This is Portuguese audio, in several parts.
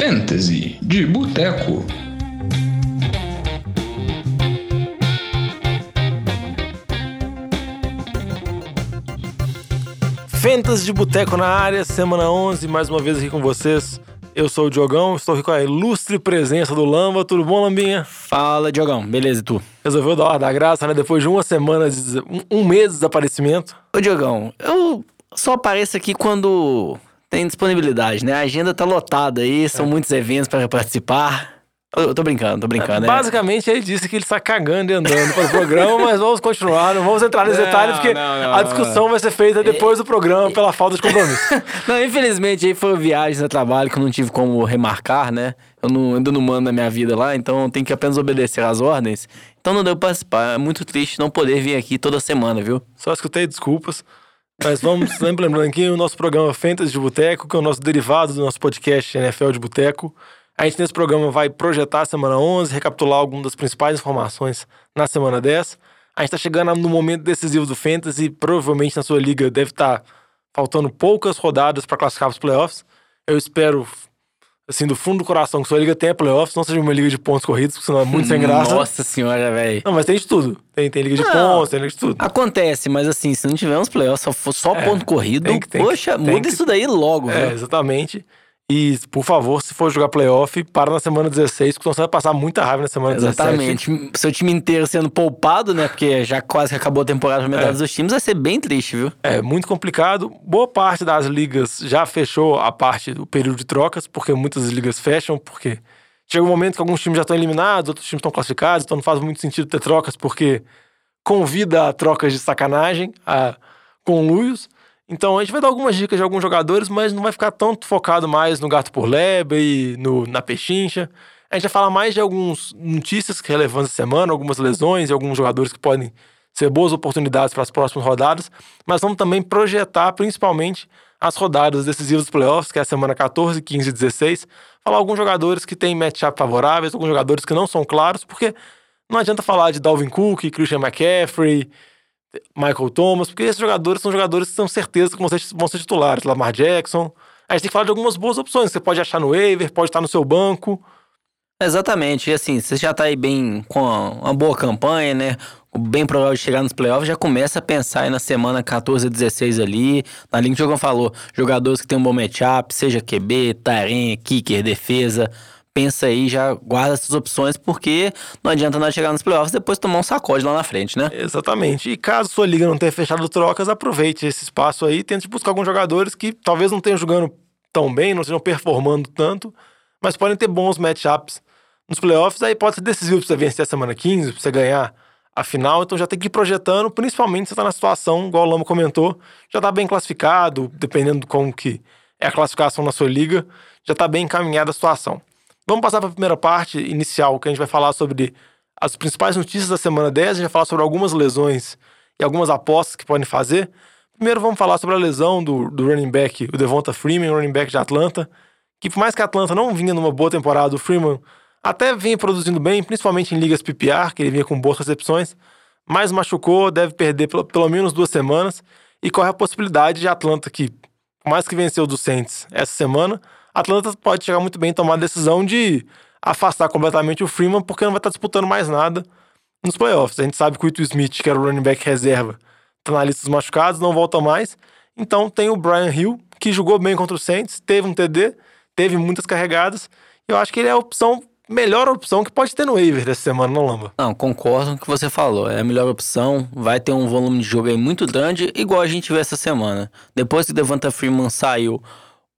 Fantasy de Boteco. Fantasy de Boteco na área, semana 11, mais uma vez aqui com vocês. Eu sou o Diogão, estou aqui com a ilustre presença do Lamba. Tudo bom, Lambinha? Fala, Diogão. Beleza, e tu? Resolveu dar hora da graça, né? Depois de uma semana, de, um, um mês de desaparecimento. Ô, Diogão, eu só apareço aqui quando tem disponibilidade, né? A agenda tá lotada aí, são muitos eventos para participar. Eu tô brincando, tô brincando, né? Basicamente, ele disse que ele está cagando e andando para o programa, mas vamos continuar, não vamos entrar nesse Não, detalhe, porque não, não, a discussão vai ser feita depois do programa pela falta de compromisso. Não, infelizmente aí foi viagens a trabalho que eu não tive como remarcar, né? Eu não, ainda não mando na minha vida lá, então eu tenho que apenas obedecer às ordens. Então não deu pra participar. É muito triste não poder vir aqui toda semana, viu? Só escutei desculpas. Mas vamos sempre lembrando aqui o nosso programa Fantasy de Boteco, que é o nosso derivado do nosso podcast NFL de Boteco. A gente nesse programa vai projetar a semana 11, recapitular algumas das principais informações na semana 10. A gente está chegando no momento decisivo do Fantasy, provavelmente na sua liga deve estar faltando poucas rodadas para classificar os playoffs. Eu espero, assim, do fundo do coração que sua liga tenha playoffs, não seja uma liga de pontos corridos, porque senão é muito sem graça. Nossa senhora, velho. Não, mas tem de tudo. Tem, tem liga de Não. pontos, tem liga de tudo. Acontece, mas assim, se não tivermos playoffs, só só É, ponto corrido, tem que- tem que- poxa, tem muda que- isso daí logo, É, viu? exatamente. E, por favor, se for jogar playoff, para na semana 16, porque você vai passar muita raiva na semana 17. Exatamente. Seu time inteiro sendo poupado, né? Porque já quase acabou a temporada pra metade É. dos times, vai ser bem triste, viu? É muito complicado. Boa parte das ligas já fechou a parte do período de trocas, porque muitas ligas fecham, porque chega um momento que alguns times já estão eliminados, outros times estão classificados, então não faz muito sentido ter trocas, porque convida a trocas de sacanagem, a conluios. Então a gente vai dar algumas dicas de alguns jogadores, mas não vai ficar tanto focado mais no gato por lebre e no, na pechincha. A gente vai falar mais de algumas notícias relevantes da semana, algumas lesões e alguns jogadores que podem ser boas oportunidades para as próximas rodadas, mas vamos também projetar principalmente as rodadas decisivas dos playoffs, que é a semana 14, 15 e 16. Falar alguns jogadores que têm matchup favoráveis, alguns jogadores que não são claros, porque não adianta falar de Dalvin Cook, Christian McCaffrey, Michael Thomas, porque esses jogadores são jogadores que são certeza que vão ser, vão ser titulares. Lamar Jackson. A gente tem que falar de algumas boas opções. Você pode achar no waiver, pode estar no seu banco. Exatamente. E assim, você já tá aí bem com uma boa campanha, né? Bem provável de chegar nos playoffs, já começa a pensar aí na semana 14 e 16 ali. Na linha que o Jogão falou, jogadores que tem um bom matchup, seja QB, Taren, kicker, defesa. Pensa aí, já guarda essas opções, porque não adianta nós chegar nos playoffs e depois tomar um sacode lá na frente, né? Exatamente. E caso sua liga não tenha fechado trocas, aproveite esse espaço aí. Tente buscar alguns jogadores que talvez não estejam jogando tão bem, não estejam performando tanto, mas podem ter bons matchups nos playoffs. Aí pode ser decisivo pra você vencer a semana 15, pra você ganhar a final. Então já tem que ir projetando, principalmente se você tá na situação, igual o Lama comentou, já tá bem classificado, dependendo de como que é a classificação na sua liga, já tá bem encaminhada a situação. Vamos passar para a primeira parte inicial, que a gente vai falar sobre as principais notícias da semana 10, a gente vai falar sobre algumas lesões e algumas apostas que podem fazer. Primeiro vamos falar sobre a lesão do, do running back, o Devonta Freeman, running back de Atlanta, que por mais que a Atlanta não vinha numa boa temporada, o Freeman até vinha produzindo bem, principalmente em ligas PPR, que ele vinha com boas recepções, mas machucou, deve perder pelo, pelo menos duas semanas, e corre a possibilidade de Atlanta, que por mais que venceu do Saints essa semana, Atlanta pode chegar muito bem a tomar a decisão de afastar completamente o Freeman, porque não vai estar disputando mais nada nos playoffs. A gente sabe que o Ito Smith, que era o running back reserva, tá na lista dos machucados, não volta mais. Então tem o Brian Hill, que jogou bem contra o Saints, teve um TD, teve muitas carregadas. Eu acho que ele é a opção, melhor opção que pode ter no waiver dessa semana, não lamba. Não, concordo com o que você falou. É a melhor opção. Vai ter um volume de jogo aí muito grande, igual a gente viu essa semana. Depois que o Devonta Freeman saiu,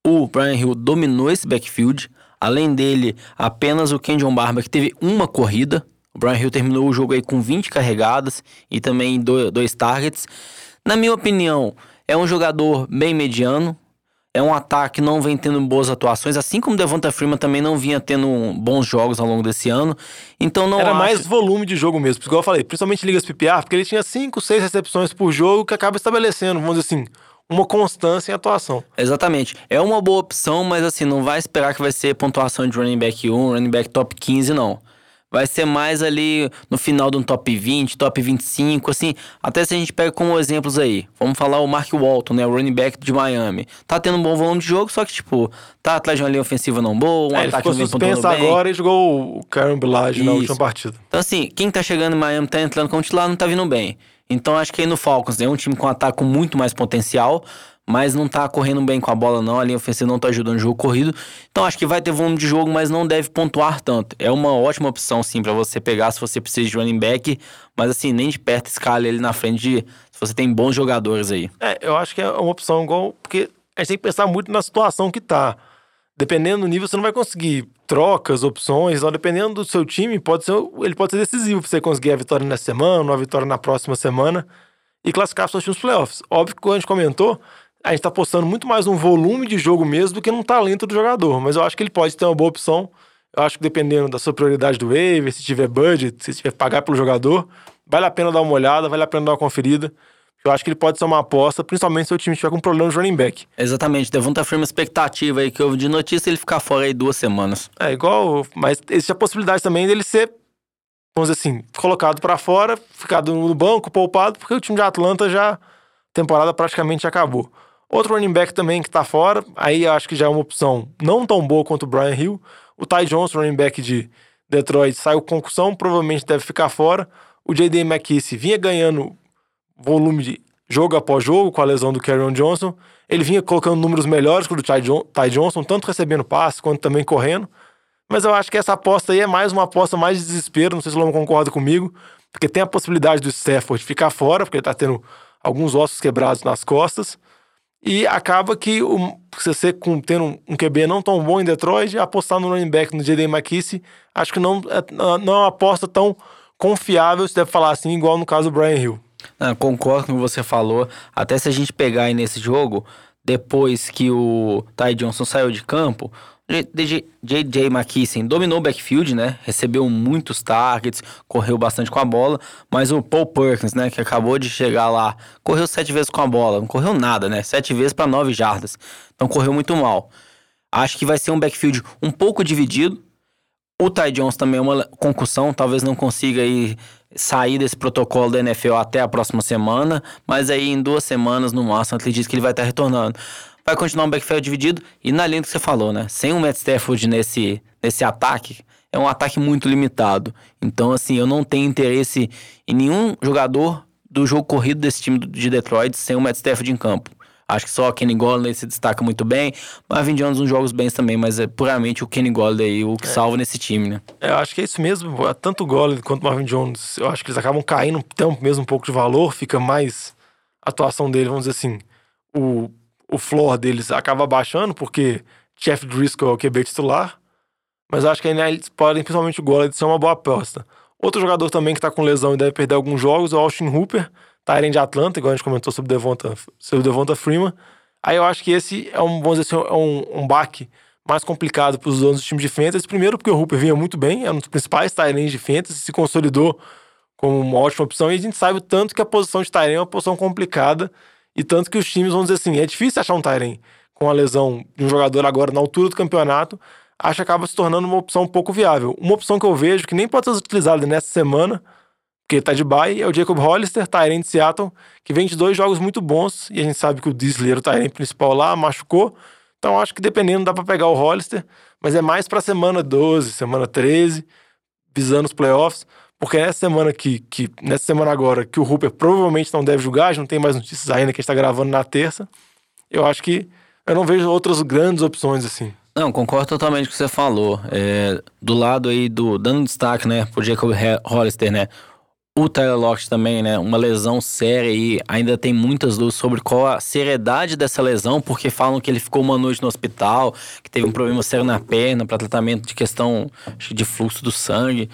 o Brian Hill dominou esse backfield. Além dele, apenas o Kenjon Barber, que teve uma corrida. O Brian Hill terminou o jogo aí com 20 carregadas e também do- dois targets. Na minha opinião, é um jogador bem mediano. É um ataque que não vem tendo boas atuações, assim como o Devonta Freeman também não vinha tendo bons jogos ao longo desse ano. Então não Era acho... mais volume de jogo mesmo, igual eu falei, principalmente ligas PPR, porque ele tinha 5, 6 recepções por jogo, que acaba estabelecendo, vamos dizer assim, uma constância em atuação. Exatamente. É uma boa opção, mas assim, não vai esperar que vai ser pontuação de running back 1, running back top 15, não. vai ser mais ali no final de um top 20, top 25, assim. Até se a gente pega como exemplos aí. Vamos falar o Mark Walton, né? O running back de Miami. Tá tendo um bom volume de jogo, só que, tipo, tá atrás de uma linha ofensiva não boa, um É, ele ataque ficou não vem suspenso pontuando bem. agora e jogou o Karen Bilage na última partida. Então, assim, quem tá chegando em Miami, tá entrando como titular, não tá vindo bem. Então, acho que aí no Falcons é um time com ataque com muito mais potencial, mas não tá correndo bem com a bola, não. A linha ofensiva não tá ajudando o jogo corrido. Então, acho que vai ter volume de jogo, mas não deve pontuar tanto. É uma ótima opção, sim, pra você pegar se você precisa de running back, mas, assim, nem de perto escala ele na frente de. Se você tem bons jogadores aí. É, eu acho que é uma opção igual. Porque a gente tem que pensar muito na situação que tá. Dependendo do nível, você não vai conseguir trocas, opções. Então, dependendo do seu time, pode ser, ele pode ser decisivo pra você conseguir a vitória nessa semana, uma vitória na próxima semana e classificar seus times playoffs. Óbvio que, como a gente comentou, a gente tá apostando muito mais num volume de jogo mesmo do que num talento do jogador. Mas eu acho que ele pode ter uma boa opção. Eu acho que dependendo da sua prioridade do waiver, se tiver budget, se tiver pagar pelo jogador, vale a pena dar uma olhada, vale a pena dar uma conferida. Eu acho que ele pode ser uma aposta, principalmente se o time tiver com problema de running back. Exatamente, Devonta Freeman expectativa aí que houve de notícia ele ficar fora aí duas semanas. É igual, mas existe a possibilidade também dele ser, vamos dizer assim, colocado pra fora, ficado no banco, poupado, porque o time de Atlanta já, a temporada praticamente acabou. Outro running back também que tá fora, aí acho que já é uma opção não tão boa quanto o Brian Hill. O Ty Johnson, running back de Detroit, saiu com concussão, provavelmente deve ficar fora. O J.D. McKissick vinha ganhando volume de jogo após jogo com a lesão do Kerryon Johnson. Ele vinha colocando números melhores que o do Ty, John- Ty Johnson, tanto recebendo passe quanto também correndo. Mas eu acho que essa aposta aí é mais uma aposta mais de desespero. Não sei se o Lomo concorda comigo, porque tem a possibilidade do Stafford ficar fora, porque ele tá tendo alguns ossos quebrados nas costas. E acaba que o, você com, tendo um, QB não tão bom em Detroit, apostar no running back no J.D. McKissick, acho que não é, não é uma aposta tão confiável, se deve falar assim, igual no caso do Brian Hill. Ah, concordo com o que você falou. Até se a gente pegar aí nesse jogo, depois que o Ty Johnson saiu de campo, J.J. McKissick dominou o backfield, né? Recebeu muitos targets, correu bastante com a bola, mas o Paul Perkins, né, que acabou de chegar lá, correu sete vezes com a bola, não correu nada, né? Sete vezes para nove jardas. Então correu muito mal. Acho que vai ser um backfield um pouco dividido. O Ty Jones também é uma concussão, talvez não consiga aí sair desse protocolo da NFL até a próxima semana, mas aí em duas semanas no máximo, acredito que ele vai estar retornando. Vai continuar um backfield dividido e na linha que você falou, né? Sem o Matt Stafford nesse, nesse ataque, é um ataque muito limitado. Então, assim, eu não tenho interesse em nenhum jogador do jogo corrido desse time de Detroit sem o Matt Stafford em campo. Acho que só o Kenny Golladay se destaca muito bem. Marvin Jones uns jogos bens também, mas é puramente o Kenny Golladay o que salva nesse time, né? É, eu acho que é isso mesmo. Tanto o Golladay quanto o Marvin Jones, eu acho que eles acabam caindo, tem mesmo um pouco de valor, fica mais a atuação dele, vamos dizer assim, o, o floor deles acaba baixando, porque Jeff Driscoll é o QB titular, mas eu acho que ainda eles podem, principalmente o Golladay, ser uma boa aposta. Outro jogador também que tá com lesão e deve perder alguns jogos é o Austin Hooper, Tyrant de Atlanta, igual a gente comentou sobre o Devonta, sobre Devonta Freeman. Aí eu acho que esse é um, vamos dizer assim, é um, um baque mais complicado para os donos do time de fantasy. Primeiro porque o Hooper vinha muito bem, é um dos principais Tyrants de fantasy, se consolidou como uma ótima opção. E a gente sabe o tanto que a posição de Tyrant é uma posição complicada e tanto que os times, vamos dizer assim, é difícil achar um Tyrant com a lesão de um jogador agora na altura do campeonato, acho que acaba se tornando uma opção pouco viável. Uma opção que eu vejo que nem pode ser utilizada nessa semana, porque tá de bye, é o Jacob Hollister, Tyrant de Seattle, que vem de dois jogos muito bons, e a gente sabe que o Disler, o Tyrant principal lá, machucou. Então acho que dependendo dá para pegar o Hollister, mas é mais para semana 12, semana 13, visando os playoffs, porque nessa semana que, que nessa semana agora que o Hooper provavelmente não deve jogar, não tem mais notícias ainda que a gente tá gravando na terça. Eu acho que eu não vejo outras grandes opções assim. Não, concordo totalmente com o que você falou. É, do lado aí do. Dando destaque, né, pro Jacob Hollister, né? O Tyler Lockett também, né? Uma lesão séria e ainda tem muitas dúvidas sobre qual a seriedade dessa lesão, porque falam que ele ficou uma noite no hospital, que teve um problema sério na perna para tratamento de questão de fluxo do sangue.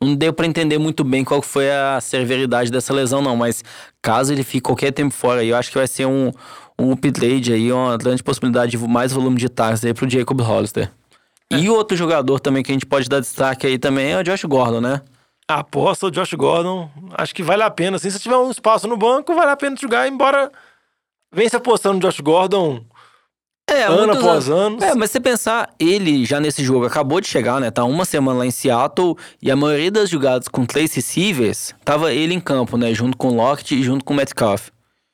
Não deu para entender muito bem qual foi a severidade dessa lesão, não, mas caso ele fique qualquer tempo fora, eu acho que vai ser um, um upgrade aí, uma grande possibilidade de mais volume de targets aí pro Jacob Hollister. É. E outro jogador também que a gente pode dar destaque aí também é o Josh Gordon, né? A aposta, o Josh Gordon, acho que vale a pena. Assim, se tiver um espaço no banco, vale a pena jogar, embora vem se apostando no Josh Gordon É, ano após ano. É, mas você pensar, ele já nesse jogo acabou de chegar, né? Tá uma semana lá em Seattle e a maioria das jogadas com três receivers, tava ele em campo, né? Junto com o Lockett e junto com o Metcalf.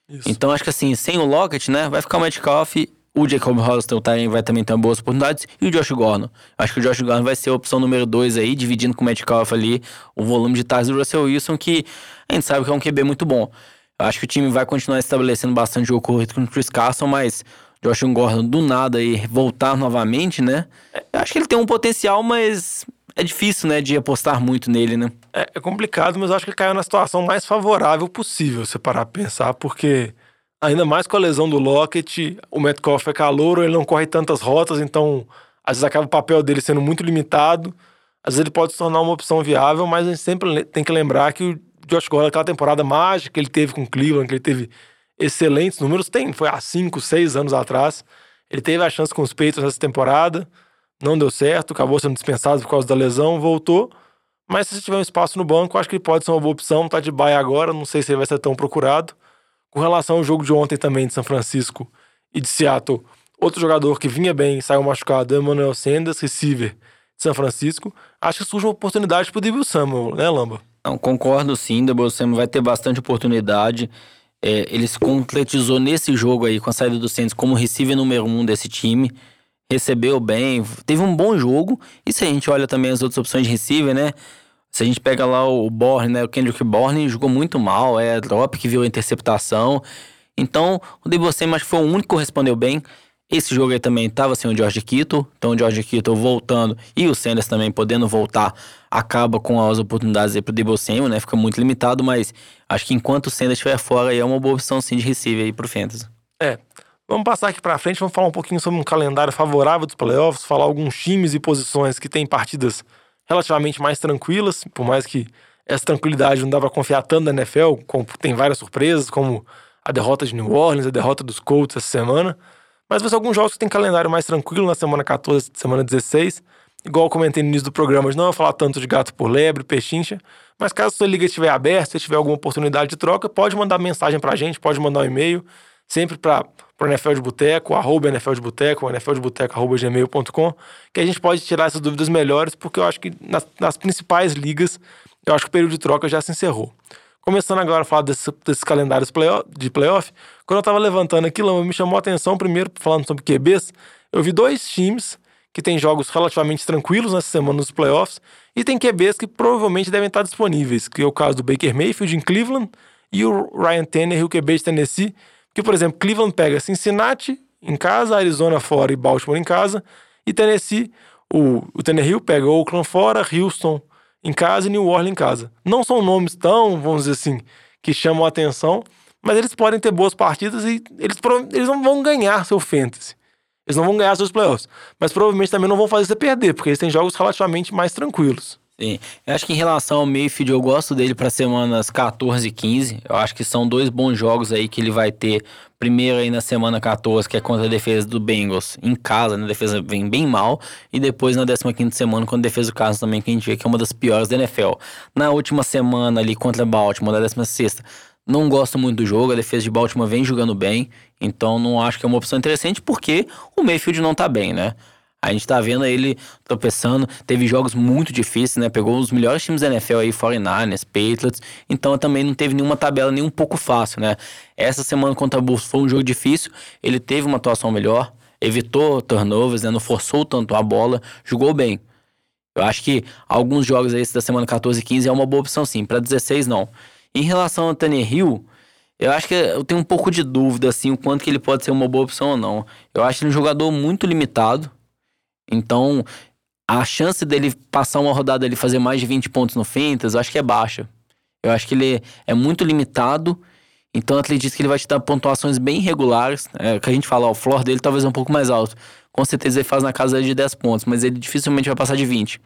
Isso. Então acho que assim, sem o Lockett, né? Vai ficar o Metcalf, o Jacob Hollister, o Tyrion vai também ter boas oportunidades e o Josh Gordon. Acho que o Josh Gordon vai ser a opção número dois aí, dividindo com o Metcalf ali o volume de tardes do Russell Wilson, que a gente sabe que é um QB muito bom. Acho que o time vai continuar estabelecendo bastante jogo corrido com o Chris Carson, mas Josh Gordon do nada aí voltar novamente, né? Acho que ele tem um potencial, mas é difícil, né, de apostar muito nele, né? É, é complicado, mas eu acho que ele caiu na situação mais favorável possível, se parar pra pensar, porque ainda mais com a lesão do Lockett, o Metcalf é calouro, ele não corre tantas rotas, então às vezes acaba o papel dele sendo muito limitado. Às vezes ele pode se tornar uma opção viável, mas a gente sempre tem que lembrar que o Josh Gordon, aquela temporada mágica que ele teve com o Cleveland, que ele teve excelentes números, tem, foi há 5, 6 anos atrás. Ele teve a chance com os Patriots nessa temporada, não deu certo, acabou sendo dispensado por causa da lesão, voltou. Mas se tiver um espaço no banco, acho que ele pode ser uma boa opção. Tá de baia agora, não sei se ele vai ser tão procurado. Com relação ao jogo de ontem também de São Francisco e de Seattle, outro jogador que vinha bem saiu machucado o Emmanuel Sanders, receiver de São Francisco. Acho que surge uma oportunidade pro Debo Samuel, né, Lamba? Não, concordo sim, o Samuel vai ter bastante oportunidade. É, ele se concretizou nesse jogo aí com a saída do Saints como receiver número um desse time. Recebeu bem, teve um bom jogo. E se a gente olha também as outras opções de receiver, né? Se a gente pega lá o Bourne, né? O Kendrick Bourne jogou muito mal, é drop que viu a interceptação. Então, o Debo que foi o único que respondeu bem. Esse jogo aí também estava sem o George Kittle, então o George Kittle voltando e o Sanders também podendo voltar, acaba com as oportunidades aí pro Debo Samuel, né? Fica muito limitado, mas acho que enquanto o Sanders estiver fora aí é uma boa opção sim de receiver aí pro Fantasy. É. Vamos passar aqui pra frente, vamos falar um pouquinho sobre um calendário favorável dos playoffs, falar alguns times e posições que têm partidas relativamente mais tranquilas, por mais que essa tranquilidade não dá pra confiar tanto na NFL, como tem várias surpresas, como a derrota de New Orleans, a derrota dos Colts essa semana. Mas vai ser alguns jogos que tem calendário mais tranquilo na semana 14, semana 16. Igual eu comentei no início do programa, não vou falar tanto de gato por lebre, pechincha, mas caso sua liga estiver aberta, se tiver alguma oportunidade de troca, pode mandar mensagem pra gente, pode mandar um e-mail, sempre para o NFL de Boteco, arroba NFL de Boteco, nfldeboteco, arroba gmail.com, que a gente pode tirar essas dúvidas melhores, porque eu acho que nas, nas principais ligas, eu acho que o período de troca já se encerrou. Começando agora a falar desse- desses calendários de playoff, quando eu tava levantando aquilo, me chamou a atenção, primeiro, falando sobre QBs, eu vi dois times que têm jogos relativamente tranquilos nessa semana nos playoffs, e tem QBs que provavelmente devem estar disponíveis, que é o caso do Baker Mayfield em Cleveland e o Ryan Tannehill, QB de Tennessee, que, por exemplo, Cleveland pega Cincinnati em casa, Arizona fora e Baltimore em casa, e Tennessee, o, o pega Oakland fora, Houston em casa e New Orleans em casa. Não são nomes tão, vamos dizer assim, que chamam a atenção, mas eles podem ter boas partidas e eles, eles não vão ganhar seu fantasy. Eles não vão ganhar seus playoffs. Mas provavelmente também não vão fazer você perder, porque eles têm jogos relativamente mais tranquilos. Sim. Eu acho que em relação ao Mayfield, eu gosto dele para semanas 14 e 15. Eu acho que são dois bons jogos aí que ele vai ter. Primeiro aí na semana 14, que é contra a defesa do Bengals, em casa, né? A defesa vem bem mal. E depois na 15 semana, contra a defesa do Carlos também, que a gente vê que é uma das piores da NFL. Na última semana ali contra Baltimore, na 16 não gosto muito do jogo, a defesa de Baltimore vem jogando bem, então não acho que é uma opção interessante, porque o Mayfield não tá bem, né? A gente tá vendo ele tropeçando, teve jogos muito difíceis, né? Pegou os melhores times da NFL aí, 49ers, Patriots, então também não teve nenhuma tabela nem um pouco fácil, né? Essa semana contra o Bulls foi um jogo difícil, ele teve uma atuação melhor, evitou turnovers, né? Não forçou tanto a bola, jogou bem. Eu acho que alguns jogos aí, da semana 14 e 15 é uma boa opção sim, para 16 não. Em relação ao Tannehill, eu acho que eu tenho um pouco de dúvida, assim, o quanto que ele pode ser uma boa opção ou não. Eu acho ele um jogador muito limitado. Então, a chance dele passar uma rodada ali e fazer mais de 20 pontos no Fantasy, eu acho que é baixa. Eu acho que ele é muito limitado. Então, eu acredito que ele vai te dar pontuações bem irregulares. É, que a gente fala, ó, o floor dele talvez é um pouco mais alto. Com certeza ele faz na casa de 10 pontos, mas ele dificilmente vai passar de 20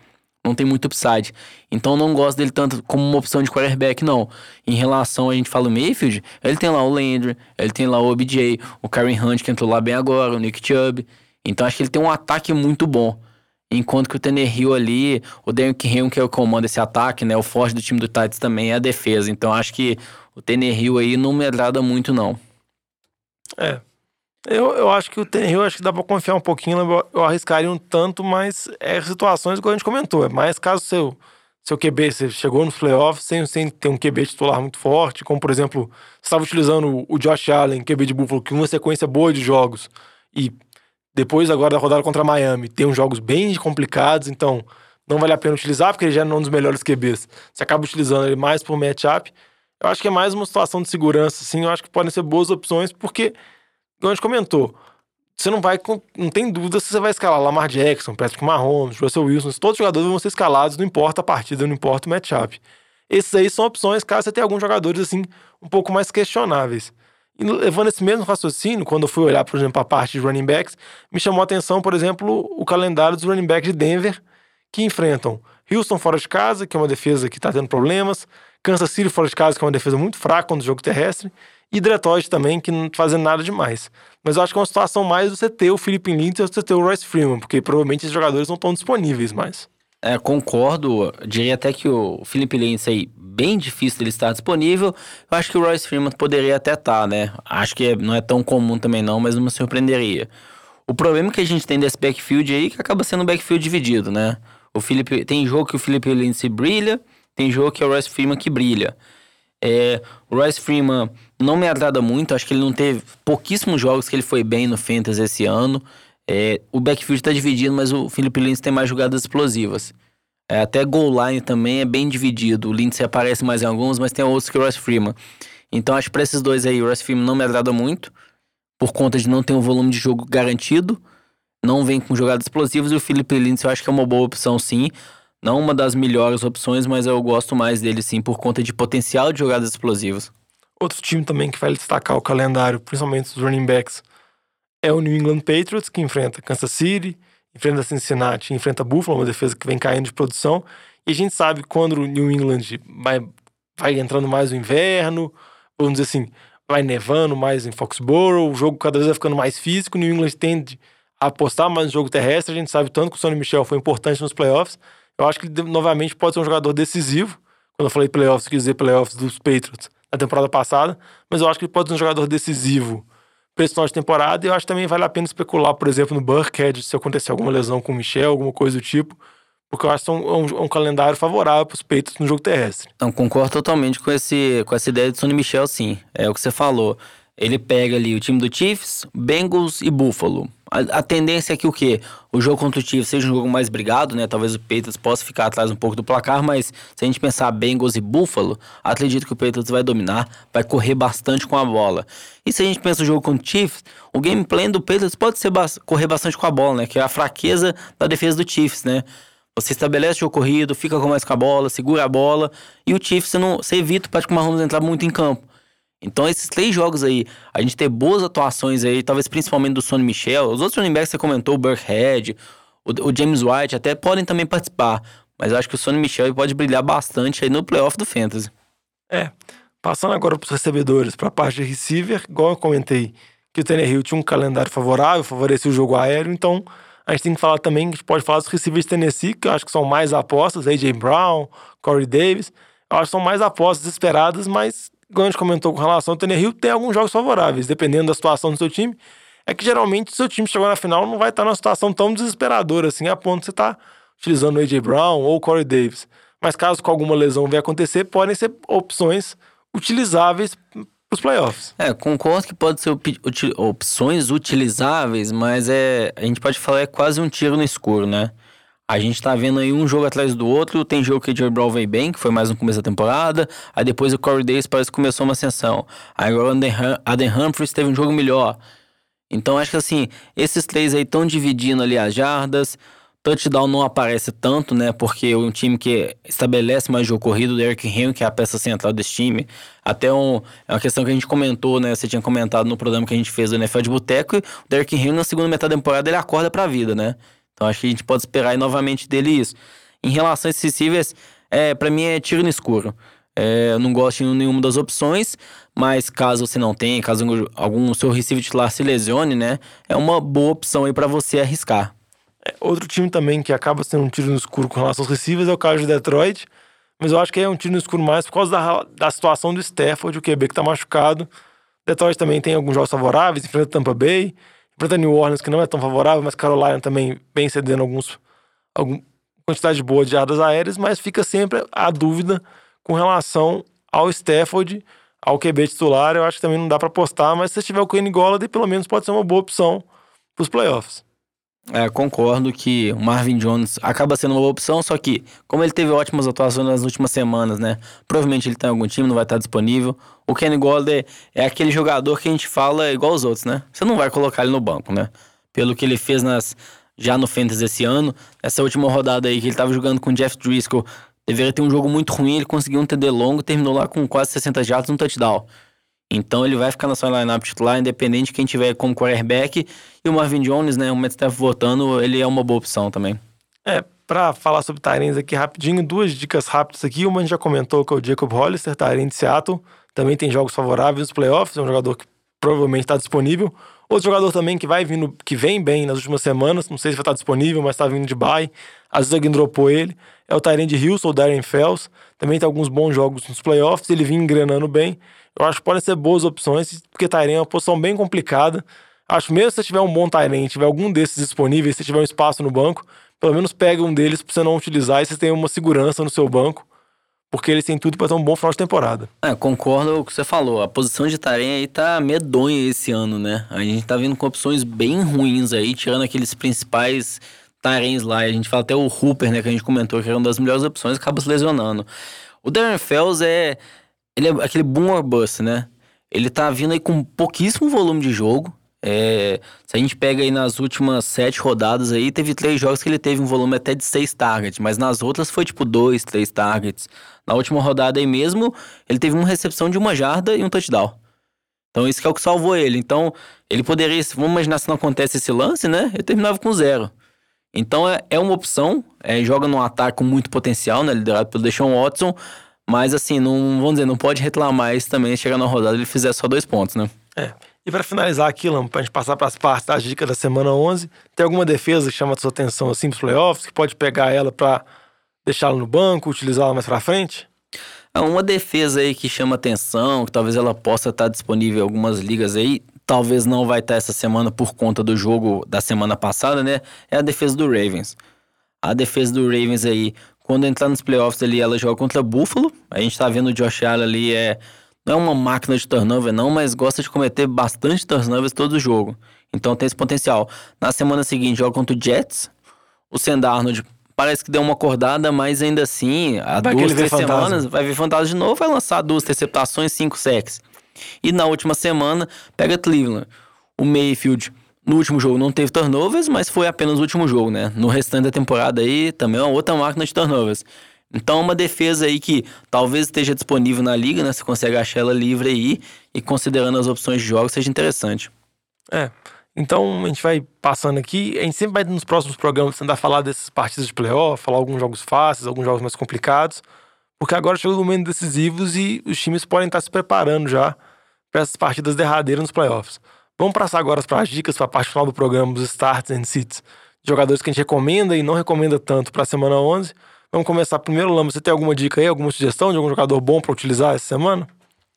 não tem muito upside. Então não gosto dele tanto como uma opção de quarterback, não. Em relação a gente fala o Mayfield, ele tem lá o Landry, ele tem lá o OBJ, o Karen Hunt que entrou lá bem agora, o Nick Chubb. Então acho que ele tem um ataque muito bom. Enquanto que o Tannehill ali, o Derrick Henry que é o que comanda esse ataque, né? O forte do time do Titans também é a defesa. Então acho que o Tannehill aí não me agrada muito, não. É. Eu, eu acho que o Tenerife, acho que dá pra confiar um pouquinho, eu, eu arriscaria um tanto, mas é situações que a gente comentou. É mais caso seu, seu QB, você chegou nos playoffs sem, sem ter um QB titular muito forte, como por exemplo, você estava utilizando o Josh Allen, QB de Buffalo, que uma sequência boa de jogos, e depois agora da rodada contra Miami, tem uns jogos bem complicados, então não vale a pena utilizar, porque ele já é um dos melhores QBs. Você acaba utilizando ele mais por matchup. Eu acho que é mais uma situação de segurança, assim. Eu acho que podem ser boas opções, porque, como a gente comentou, você não vai. Não tem dúvida se você vai escalar Lamar Jackson, Patrick Mahomes, Russell Wilson. Todos os jogadores vão ser escalados, não importa a partida, não importa o matchup. Esses aí são opções caso você tenha alguns jogadores, assim, um pouco mais questionáveis. E levando esse mesmo raciocínio, quando eu fui olhar, por exemplo, a parte de running backs, me chamou a atenção, por exemplo, o calendário dos running backs de Denver, que enfrentam Houston fora de casa, que é uma defesa que está tendo problemas, Kansas City fora de casa, que é uma defesa muito fraca contra o jogo terrestre, e Detroit também, que não tá fazendo nada demais. Mas eu acho que é uma situação mais você ter o Felipe Lindsay ou você ter o Royce Freeman, porque provavelmente esses jogadores não estão disponíveis mais. É, concordo. Diria até que o Felipe Lindsay, bem difícil dele estar disponível. Eu acho que o Royce Freeman poderia até estar, tá, né? Acho que não é tão comum também não, mas não me surpreenderia. O problema que a gente tem desse backfield aí é que acaba sendo um backfield dividido, né? O Felipe, tem jogo que o Felipe Lindsay brilha, tem jogo que é o Royce Freeman que brilha. É, o Royce Freeman não me agrada muito, acho que ele não teve pouquíssimos jogos que ele foi bem no Fantasy esse ano. É, o backfield está dividido, mas o Felipe Lindsay tem mais jogadas explosivas. É, até goal line também é bem dividido. O Lindsay aparece mais em alguns, mas tem outros que o Royce Freeman. Então acho que para esses dois aí, o Royce Freeman não me agrada muito, por conta de não ter um volume de jogo garantido não vem com jogadas explosivas e o Felipe Lindsay eu acho que é uma boa opção sim. Não uma das melhores opções, mas eu gosto mais dele sim por conta de potencial de jogadas explosivas. Outro time também que vai destacar o calendário, principalmente os running backs, é o New England Patriots, que enfrenta Kansas City, enfrenta Cincinnati, enfrenta Buffalo, uma defesa que vem caindo de produção. E a gente sabe quando o New England vai, vai entrando mais o inverno, vamos dizer assim, vai nevando mais em Foxborough, o jogo cada vez vai ficando mais físico, o New England tende apostar mais no jogo terrestre. A gente sabe tanto que o Sonny Michel foi importante nos playoffs. Eu acho que ele novamente pode ser um jogador decisivo. Quando eu falei playoffs, quis dizer playoffs dos Patriots na temporada passada. Mas eu acho que ele pode ser um jogador decisivo esse final de temporada. E eu acho que também vale a pena especular, por exemplo, no Burkhead, se acontecer alguma lesão com o Michel, alguma coisa do tipo. Porque eu acho que é um, um, um calendário favorável para os Patriots no jogo terrestre. Então, concordo totalmente com, esse, com essa ideia de Sonny Michel, sim. É o que você falou. Ele pega ali o time do Chiefs, Bengals e Buffalo. A, a, tendência é que o quê? O jogo contra o Chiefs seja um jogo mais brigado, né? Talvez o Patriots possa ficar atrás um pouco do placar, mas se a gente pensar Bengals e Buffalo, acredito que o Patriots vai dominar, vai correr bastante com a bola. E se a gente pensa o jogo contra o Chiefs, o gameplay do Patriots pode ser ba correr bastante com a bola, né? Que é a fraqueza da defesa do Chiefs, né? Você estabelece o corrido, fica com mais com a bola, segura a bola, e o Chiefs você, não, você evita o Patrick Mahomes entrar muito em campo. Então, esses três jogos aí, a gente ter boas atuações aí, talvez principalmente do Sonny Michel, os outros running backs você comentou, o Burkhead, o, o, James White, até podem também participar. Mas eu acho que o Sonny Michel pode brilhar bastante aí no playoff do Fantasy. É. Passando agora para os recebedores, para a parte de receiver, igual eu comentei, que o Tannehill tinha um calendário favorável, favorecia o jogo aéreo, então a gente tem que falar também, a gente pode falar dos receivers de Tennessee, que eu acho que são mais apostas, AJ Brown, Corey Davis, eu acho que são mais apostas esperadas, mas igual a gente comentou com relação ao Tenerhill, tem alguns jogos favoráveis, dependendo da situação do seu time. É que geralmente o seu time chegou na final não vai estar numa situação tão desesperadora assim, a ponto de você estar tá utilizando o A.J. Brown ou o Corey Davis. Mas caso com alguma lesão venha acontecer, podem ser opções utilizáveis para os playoffs. É, concordo que pode ser opções utilizáveis, mas é, a gente pode falar é quase um tiro no escuro, né? A gente tá vendo aí um jogo atrás do outro. Tem jogo que o Joe Brown veio bem, que foi mais no começo da temporada. Aí depois o Corey Davis parece que começou uma ascensão. Aí o Aden Humphries teve um jogo melhor. Então acho que assim, esses três aí estão dividindo ali as jardas. Touchdown não aparece tanto, né? Porque é um time que estabelece mais jogo corrido, o Derrick Henry, que é a peça central desse time. Até um, é uma questão que a gente comentou, né? Você tinha comentado no programa que a gente fez do NFL de Boteco. O Derrick Henry, na segunda metade da temporada, ele acorda pra vida, né? Então acho que a gente pode esperar aí novamente dele isso. Em relação a esses é, para mim é tiro no escuro. É, eu não gosto de nenhuma das opções, mas caso você não tenha, caso algum seu receiver titular se lesione, né, é uma boa opção aí para você arriscar. É, outro time também que acaba sendo um tiro no escuro com relação aos receivers é o caso de Detroit, mas eu acho que é um tiro no escuro mais por causa da, da situação do Stafford, o QB que tá machucado. Detroit também tem alguns jogos favoráveis, enfrenta Tampa Bay, enfrenta New Orleans, que não é tão favorável, mas Carolina também vem cedendo alguns, alguma quantidade boa de jardas aéreas, mas fica sempre a dúvida com relação ao Stafford, ao QB titular. Eu acho que também não dá para apostar, mas se tiver o Kenny Golladay, pelo menos pode ser uma boa opção para os playoffs. É, concordo que o Marvin Jones acaba sendo uma boa opção, só que, como ele teve ótimas atuações nas últimas semanas, né? Provavelmente ele tá algum time, não vai estar disponível. O Kenny Golladay é aquele jogador que a gente fala igual os outros, né? Você não vai colocar ele no banco, né? Pelo que ele fez nas já no Fantasy esse ano, essa última rodada aí que ele tava jogando com o Jeff Driscoll, deveria ter um jogo muito ruim, ele conseguiu um TD longo, terminou lá com quase 60 jardas no touchdown. Então ele vai ficar na sua lineup titular, independente de quem tiver como quarterback. E o Marvin Jones, né, o Metcalf voltando, ele é uma boa opção também. É, pra falar sobre Tyrants aqui rapidinho, duas dicas rápidas aqui. Uma a gente já comentou que é o Jacob Hollister, Tyrant de Seattle. Também tem jogos favoráveis nos playoffs, é um jogador que provavelmente está disponível. Outro jogador também que vai vindo, que vem bem nas últimas semanas, não sei se vai estar disponível, mas está vindo de bye. Às vezes alguém dropou ele. É o Tyrande Hilson, o Darren Fells. Também tem alguns bons jogos nos playoffs, ele vinha engrenando bem. Eu acho que podem ser boas opções, porque Tyrande é uma posição bem complicada. Acho mesmo se você tiver um bom Tyrande, tiver algum desses disponíveis, se tiver um espaço no banco, pelo menos pega um deles para você não utilizar e você tem uma segurança no seu banco porque eles têm tudo para ter um bom final de temporada. É, concordo com o que você falou. A posição de Tarém aí tá medonha esse ano, né? A gente tá vindo com opções bem ruins aí, tirando aqueles principais Tarens lá. A gente fala até o Hooper, né, que a gente comentou que era uma das melhores opções, acaba se lesionando. O Darren Fells é. Ele é aquele boom or bust, né? Ele tá vindo aí com pouquíssimo volume de jogo. É, se a gente pega aí nas últimas sete rodadas aí, teve três jogos que ele teve um volume até de seis targets, mas nas outras foi tipo dois, três targets. Na última rodada aí mesmo, ele teve uma recepção de uma jarda e um touchdown. Então isso que é o que salvou ele. Então, ele poderia, vamos imaginar se não acontece esse lance, né? Ele terminava com zero. Então é, é uma opção, é, joga num ataque com muito potencial, né? Liderado pelo Deshaun Watson. Mas assim, não, vamos dizer, não pode reclamar isso também chegar na rodada ele fizer só dois pontos, né? É. E para finalizar aqui, Lam, pra gente passar para as partes das dicas da semana 11, tem alguma defesa que chama a sua atenção assim pros playoffs, que pode pegar ela para deixá-la no banco, utilizá-la mais para frente? É uma defesa aí que chama atenção, que talvez ela possa estar disponível em algumas ligas aí, talvez não vai estar essa semana por conta do jogo da semana passada, né? É a defesa do Ravens. A defesa do Ravens aí, quando entrar nos playoffs ali, ela joga contra Buffalo. A gente tá vendo o Josh Allen ali, é não é uma máquina de turnover, não, mas gosta de cometer bastante turnovers todo jogo. Então tem esse potencial. Na semana seguinte, joga contra o Jets. O Sand Arnold parece que deu uma acordada, mas ainda assim, há vai duas, três semanas, vai vir fantasma de novo, vai lançar duas interceptações, cinco sacks. E na última semana, pega Cleveland. O Mayfield, no último jogo, não teve turnovers, mas foi apenas o último jogo, né? No restante da temporada aí, também é uma outra máquina de turnovers. Então, uma defesa aí que talvez esteja disponível na liga, né? Você consegue achar ela livre aí e considerando as opções de jogos seja interessante. É. Então, a gente vai passando aqui. A gente sempre vai nos próximos programas tentar falar dessas partidas de playoff, falar alguns jogos fáceis, alguns jogos mais complicados. Porque agora chegou o momento decisivos e os times podem estar se preparando já para essas partidas derradeiras nos playoffs. Vamos passar agora para as dicas para a parte final do programa, dos starts and sits. Jogadores que a gente recomenda e não recomenda tanto para a semana 11 Vamos começar primeiro, Lama. Você tem alguma dica aí, alguma sugestão de algum jogador bom para utilizar essa semana?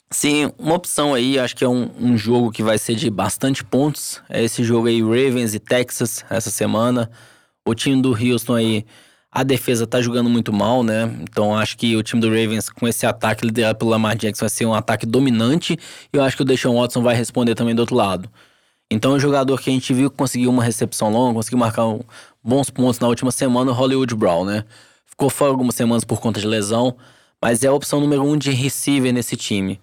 Sim, uma opção aí, acho que é um, um, jogo que vai ser de bastante pontos. É esse jogo aí, Ravens e Texas, essa semana. O time do Houston aí, a defesa tá jogando muito mal, né? Então acho que o time do Ravens, com esse ataque liderado pelo Lamar Jackson, vai ser um ataque dominante. E eu acho que o Deshaun Watson vai responder também do outro lado. Então, o jogador que a gente viu que conseguiu uma recepção longa, conseguiu marcar um, bons pontos na última semana, o Hollywood Brown, né? Ficou fora algumas semanas por conta de lesão, mas é a opção número um de receiver nesse time.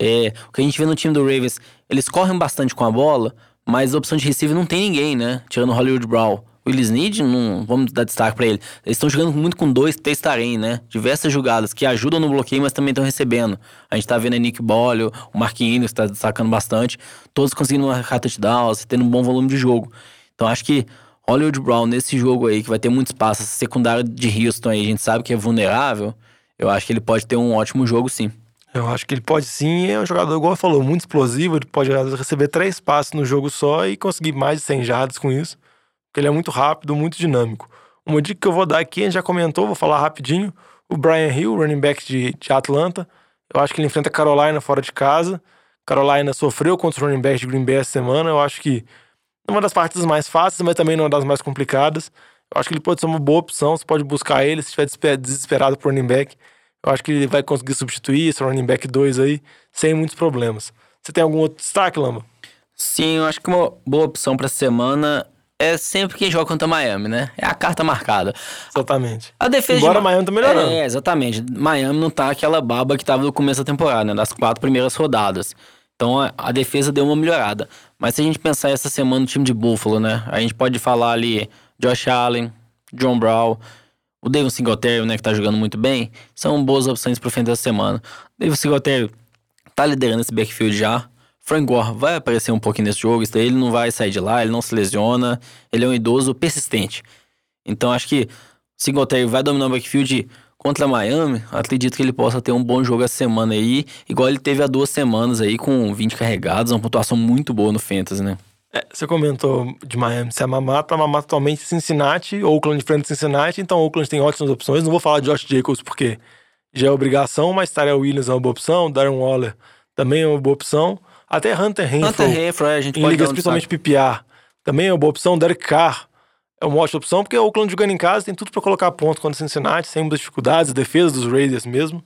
É, o que a gente vê no time do Ravens, eles correm bastante com a bola, mas a opção de receiver não tem ninguém, né? Tirando o Hollywood Brown. O Willis Need, não vamos dar destaque para ele. Eles estão jogando muito com dois, três tarém, né? Diversas jogadas que ajudam no bloqueio, mas também estão recebendo. A gente tá vendo a Nick Boyle, o Marquinhos está destacando bastante. Todos conseguindo marcar touchdowns, tendo um bom volume de jogo. Então acho que Hollywood Brown nesse jogo aí, que vai ter muito espaço, secundário de Houston aí, a gente sabe que é vulnerável, eu acho que ele pode ter um ótimo jogo sim. Eu acho que ele pode sim, é um jogador, igual falou, muito explosivo, ele pode receber três passes no jogo só e conseguir mais de 100 jardas com isso, porque ele é muito rápido, muito dinâmico. Uma dica que eu vou dar aqui, a gente já comentou, vou falar rapidinho, o Brian Hill, running back de, de Atlanta, eu acho que ele enfrenta Carolina fora de casa, Carolina sofreu contra o running back de Green Bay essa semana. Eu acho que é uma das partidas mais fáceis, mas também não é uma das mais complicadas. Eu acho que ele pode ser uma boa opção. Você pode buscar ele se estiver desesperado por running back. Eu acho que ele vai conseguir substituir esse running back 2 aí sem muitos problemas. Você tem algum outro destaque, Lamba? Sim, eu acho que uma boa opção para semana é sempre quem joga contra Miami, né? É a carta marcada. Exatamente. A defesa Embora de... Miami tá melhorando. É, exatamente. Miami não tá aquela baba que tava no começo da temporada, né? Das quatro primeiras rodadas. Então a, defesa deu uma melhorada. Mas se a gente pensar essa semana no time de Buffalo, né? A gente pode falar ali Josh Allen, John Brown, o David Singletary, né, que tá jogando muito bem, são boas opções pro fim dessa semana. David Singletary tá liderando esse backfield já. Frank Gore vai aparecer um pouquinho nesse jogo, ele não vai sair de lá, ele não se lesiona, ele é um idoso persistente. Então acho que Singletary vai dominar o backfield contra Miami, acredito que ele possa ter um bom jogo essa semana aí, igual ele teve há duas semanas aí, com 20 carregados, uma pontuação muito boa no Fantasy, né? É, você comentou de Miami se é mamata, mamata atualmente Cincinnati, Oakland frente Cincinnati, então Oakland tem ótimas opções. Não vou falar de Josh Jacobs porque já é obrigação, mas Tyrell Williams é uma boa opção, Darren Waller também é uma boa opção. Até Hunter Renfro, Hunter Renfro é, a gente em pode ligas um principalmente PPR, também é uma boa opção. Derek Carr é uma ótima opção, porque o Oakland jogando em casa tem tudo para colocar ponto contra Cincinnati, sem muitas dificuldades, defesa dos Raiders mesmo.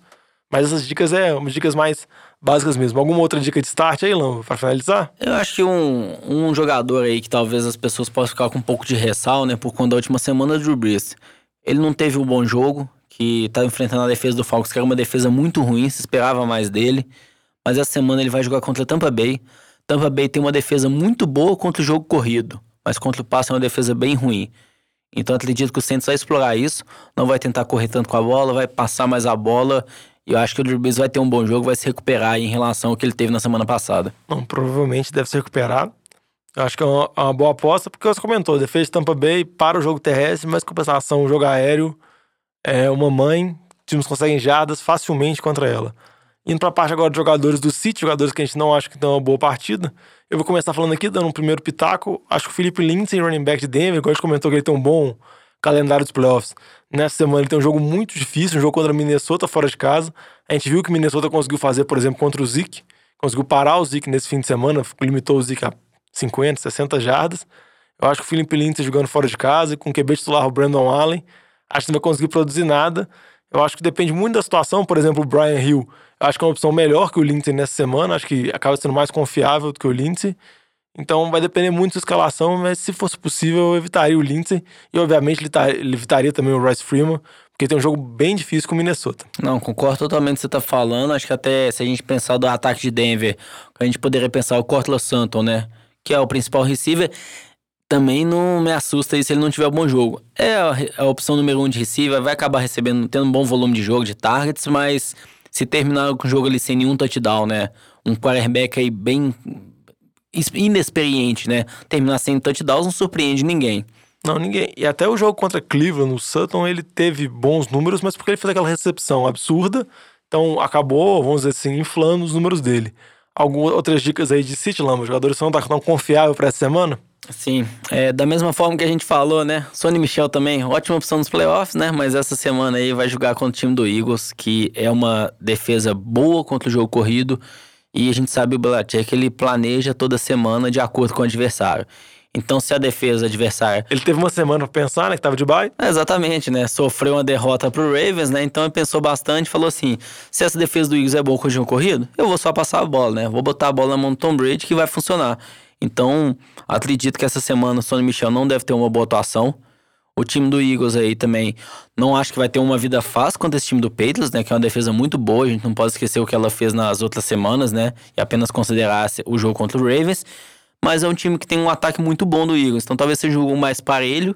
Mas essas dicas é umas dicas mais básicas mesmo. Alguma outra dica de start aí, Lamba, para finalizar? Eu acho que um, um jogador aí que talvez as pessoas possam ficar com um pouco de ressal, né, por conta da última semana, é o Drew Brees. Ele não teve um bom jogo, que tá enfrentando a defesa do Falcons, que era uma defesa muito ruim, se esperava mais dele. Mas essa semana ele vai jogar contra Tampa Bay. Tampa Bay tem uma defesa muito boa contra o jogo corrido, mas contra o passe é uma defesa bem ruim. Então acredito que o Santos vai explorar isso, não vai tentar correr tanto com a bola, vai passar mais a bola e eu acho que o Drew Brees vai ter um bom jogo, vai se recuperar em relação ao que ele teve na semana passada. Não, provavelmente deve se recuperar. Eu acho que é uma, uma boa aposta, porque você comentou, defesa de Tampa Bay para o jogo terrestre, mas compensação, o jogo aéreo é uma mãe, times conseguem jadas facilmente contra ela. Indo para a parte agora de jogadores do City, jogadores que a gente não acha que tem uma boa partida. Eu vou começar falando aqui, dando um primeiro pitaco. Acho que o Felipe Lindsay, running back de Denver, igual a gente comentou que ele tem um bom calendário dos playoffs. Nessa semana ele tem um jogo muito difícil, um jogo contra Minnesota fora de casa. A gente viu que Minnesota conseguiu fazer, por exemplo, contra o Zeke. Conseguiu parar o Zeke nesse fim de semana, limitou o Zeke a 50, 60 jardas. Eu acho que o Felipe Lindsay jogando fora de casa, com o QB titular o Brandon Allen, acho que não vai conseguir produzir nada. Eu acho que depende muito da situação. Por exemplo, o Brian Hill, acho que é uma opção melhor que o Lindsay nessa semana. Acho que acaba sendo mais confiável do que o Lindsay. Então vai depender muito da escalação, mas se fosse possível, eu evitaria o Lindsay. E obviamente ele evitaria também o Rice Freeman, porque tem um jogo bem difícil com o Minnesota. Não, concordo totalmente com o que você está falando. Acho que até se a gente pensar do ataque de Denver, a gente poderia pensar o Cortland Sutton, né? Que é o principal receiver. Também não me assusta se ele não tiver um bom jogo. É a opção número um de receiver, vai acabar recebendo, tendo um bom volume de jogo, de targets, mas se terminar com o jogo ali sem nenhum touchdown, né? Um quarterback aí bem inexperiente, né? Terminar sem touchdowns não surpreende ninguém. Não, ninguém. E até o jogo contra Cleveland, o Sutton, ele teve bons números, mas porque ele fez aquela recepção absurda, então acabou, vamos dizer assim, inflando os números dele. Algumas outras dicas aí de City Lamba, os jogadores são tão confiável para essa semana? Sim, é, da mesma forma que a gente falou, né? Sonny Michel também, ótima opção nos playoffs, né? Mas essa semana aí vai jogar contra o time do Eagles, que é uma defesa boa contra o jogo corrido. E a gente sabe o Belichick, ele planeja toda semana de acordo com o adversário. Então, se a defesa adversária. Ele teve uma semana pra pensar, né? Que tava de bye. É, exatamente, né? Sofreu uma derrota pro Ravens, né? Então ele pensou bastante falou assim: se essa defesa do Eagles é boa com o jogo corrido, eu vou só passar a bola, né? Vou botar a bola na mão do Tom Brady que vai funcionar. Então, acredito que essa semana o Sonny Michel não deve ter uma boa atuação. O time do Eagles aí também não acho que vai ter uma vida fácil contra esse time do Patriots, né? Que é uma defesa muito boa. A gente não pode esquecer o que ela fez nas outras semanas, né? E apenas considerar o jogo contra o Ravens. Mas é um time que tem um ataque muito bom do Eagles. Então talvez seja um jogo mais parelho.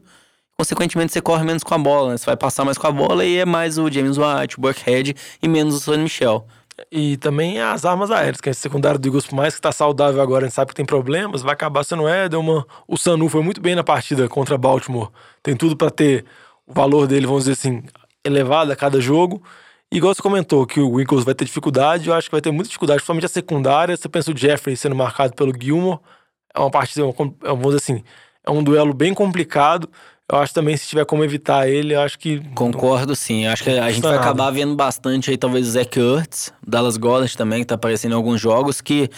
Consequentemente, você corre menos com a bola, né? Você vai passar mais com a bola e é mais o James White, o Burkhead e menos o Sonny Michel. E também as armas aéreas, que é secundário do Eagles, por mais que tá saudável agora, a gente sabe que tem problemas, vai acabar sendo Edelman. O Sanu foi muito bem na partida contra Baltimore. Tem tudo para ter o valor dele, vamos dizer assim, elevado a cada jogo. E igual você comentou que o Eagles vai ter dificuldade, eu acho que vai ter muita dificuldade, principalmente a secundária. Você pensa o Jeffrey sendo marcado pelo Gilmore, é uma partida, vamos dizer assim, é um duelo bem complicado. Eu acho também, se tiver como evitar ele, eu acho que. Concordo, sim. Acho que a gente vai nada. acabar vendo bastante aí, talvez o Zach Ertz, Dallas Goddard também, que tá aparecendo em alguns jogos, que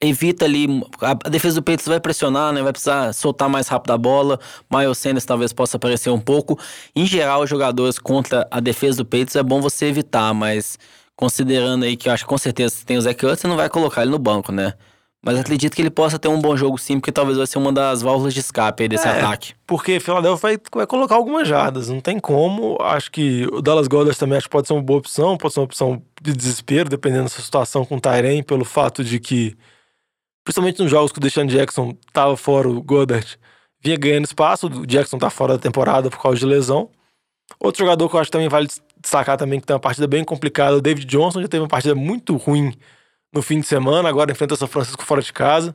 evita ali. A defesa do Patriots vai pressionar, né? Vai precisar soltar mais rápido a bola. Miles Sanders talvez possa aparecer um pouco. Em geral, os jogadores contra a defesa do Patriots é bom você evitar, mas considerando aí que eu acho que com certeza se tem o Zach Ertz, você não vai colocar ele no banco, né? Mas acredito que ele possa ter um bom jogo sim, porque talvez vai ser uma das válvulas de escape aí desse É. ataque. Porque Philadelphia vai, vai colocar algumas jardas, não tem como. Acho que o Dallas Goddard também acho que pode ser uma boa opção, pode ser uma opção de desespero, dependendo da sua situação com o Tyrene, pelo fato de que, principalmente nos jogos que o Deshaun Jackson tava fora, o Goddard vinha ganhando espaço, o Jackson tá fora da temporada por causa de lesão. Outro jogador que eu acho que também vale destacar também, que tem uma partida bem complicada, o David Johnson, já teve uma partida muito ruim no fim de semana, agora enfrenta São Francisco fora de casa.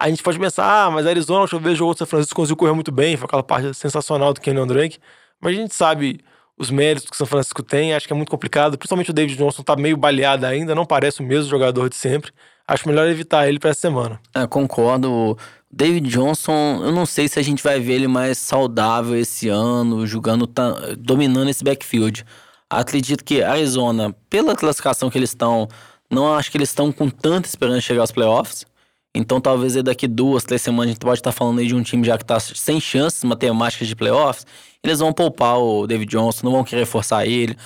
A gente pode pensar, ah, mas Arizona, deixa eu ver, jogou São Francisco, conseguiu correr muito bem, foi aquela partida sensacional do Kenyon Drake. Mas a gente sabe os méritos que São Francisco tem, acho que é muito complicado. Principalmente o David Johnson tá meio baleado ainda, não parece o mesmo jogador de sempre. Acho melhor evitar ele pra essa semana. É, concordo. David Johnson, eu não sei se a gente vai ver ele mais saudável esse ano, jogando, dominando esse backfield. Acredito que Arizona, pela classificação que eles estão, não acho que eles estão com tanta esperança de chegar aos playoffs. Então talvez daqui duas, três semanas a gente pode estar falando aí de um time já que está sem chances matemáticas de playoffs. Eles vão poupar o David Johnson, não vão querer forçar ele.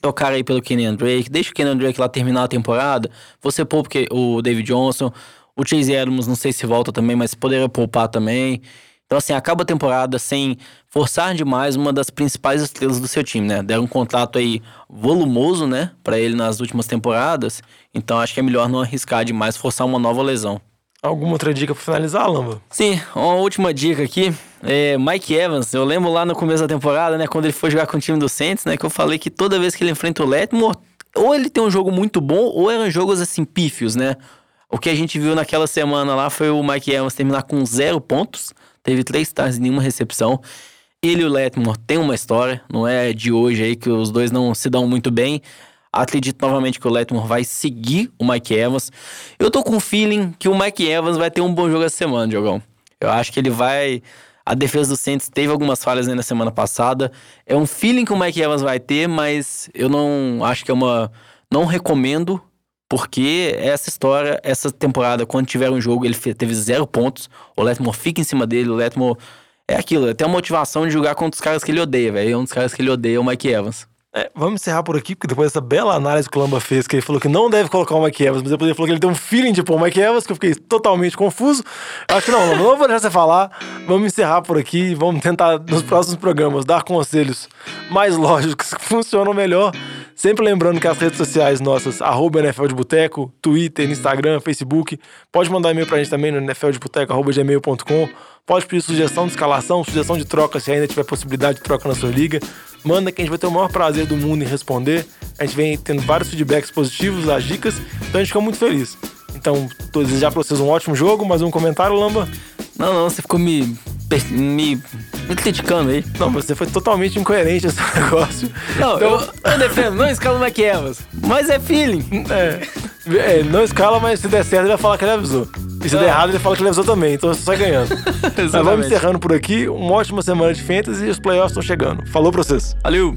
Trocar aí pelo Kenyan Drake, deixa o Kenyan Drake lá terminar a temporada. Você poupa o David Johnson. O Chase Edmonds, não sei se volta também, mas poderia poupar também. Então, assim, acaba a temporada sem forçar demais uma das principais estrelas do seu time, né? Deram um contrato aí volumoso, né, Pra ele nas últimas temporadas. Então, acho que é melhor não arriscar demais, forçar uma nova lesão. Alguma outra dica pra finalizar, Lamba? Sim, uma última dica aqui. É Mike Evans, eu lembro lá no começo da temporada, né, quando ele foi jogar com o time do Saints, né, que eu falei que toda vez que ele enfrenta o Letmore, ou ele tem um jogo muito bom, ou eram jogos assim pífios, né? O que a gente viu naquela semana lá foi o Mike Evans terminar com zero pontos, teve três stars e nenhuma recepção. Ele e o Letmore têm uma história, não é de hoje aí que os dois não se dão muito bem. Acredito novamente que o Letmore vai seguir o Mike Evans. Eu tô com um feeling que o Mike Evans vai ter um bom jogo essa semana, Diogão. Eu acho que ele vai. A defesa do Saints teve algumas falhas na semana passada. É um feeling que o Mike Evans vai ter, mas eu não acho que é uma. Não recomendo, porque essa história, essa temporada, quando tiver um jogo, ele teve zero pontos. O Letmore fica em cima dele, o Letmore. É aquilo, ele tem a motivação de jogar contra os caras que ele odeia, velho. E um dos caras que ele odeia é o Mike Evans. É, vamos encerrar por aqui, porque depois dessa bela análise que o Lamba fez, que ele falou que não deve colocar o Mike Evans, mas depois ele falou que ele tem um feeling de pôr o Mike Evans, que eu fiquei totalmente confuso. Acho que não, não vou deixar você falar. Vamos encerrar por aqui e vamos tentar, nos próximos programas, dar conselhos mais lógicos que funcionam melhor. Sempre lembrando que as redes sociais nossas, arroba NFL de Boteco, Twitter, Instagram, Facebook, pode mandar e-mail pra gente também no nfldeboteco.gmail.com. Pode pedir sugestão de escalação, sugestão de troca, se ainda tiver possibilidade de troca na sua liga. Manda que a gente vai ter o maior prazer do mundo em responder. A gente vem tendo vários feedbacks positivos, as dicas, então a gente fica muito feliz. Então, tô desejando pra vocês um ótimo jogo. Mais um comentário, Lamba? Não, não, você ficou me. me, me criticando aí. Não, você foi totalmente incoerente nesse negócio. Não, Então, eu, eu defendo, não escala o Evans. Mas é feeling. É, é, não escala, mas se der certo, ele vai falar que ele avisou. E se der errado, ele fala que ele avisou também. Então você sai ganhando. Mas vamos encerrando por aqui. Uma ótima semana de fantasy e os playoffs estão chegando. Falou pra vocês. Valeu.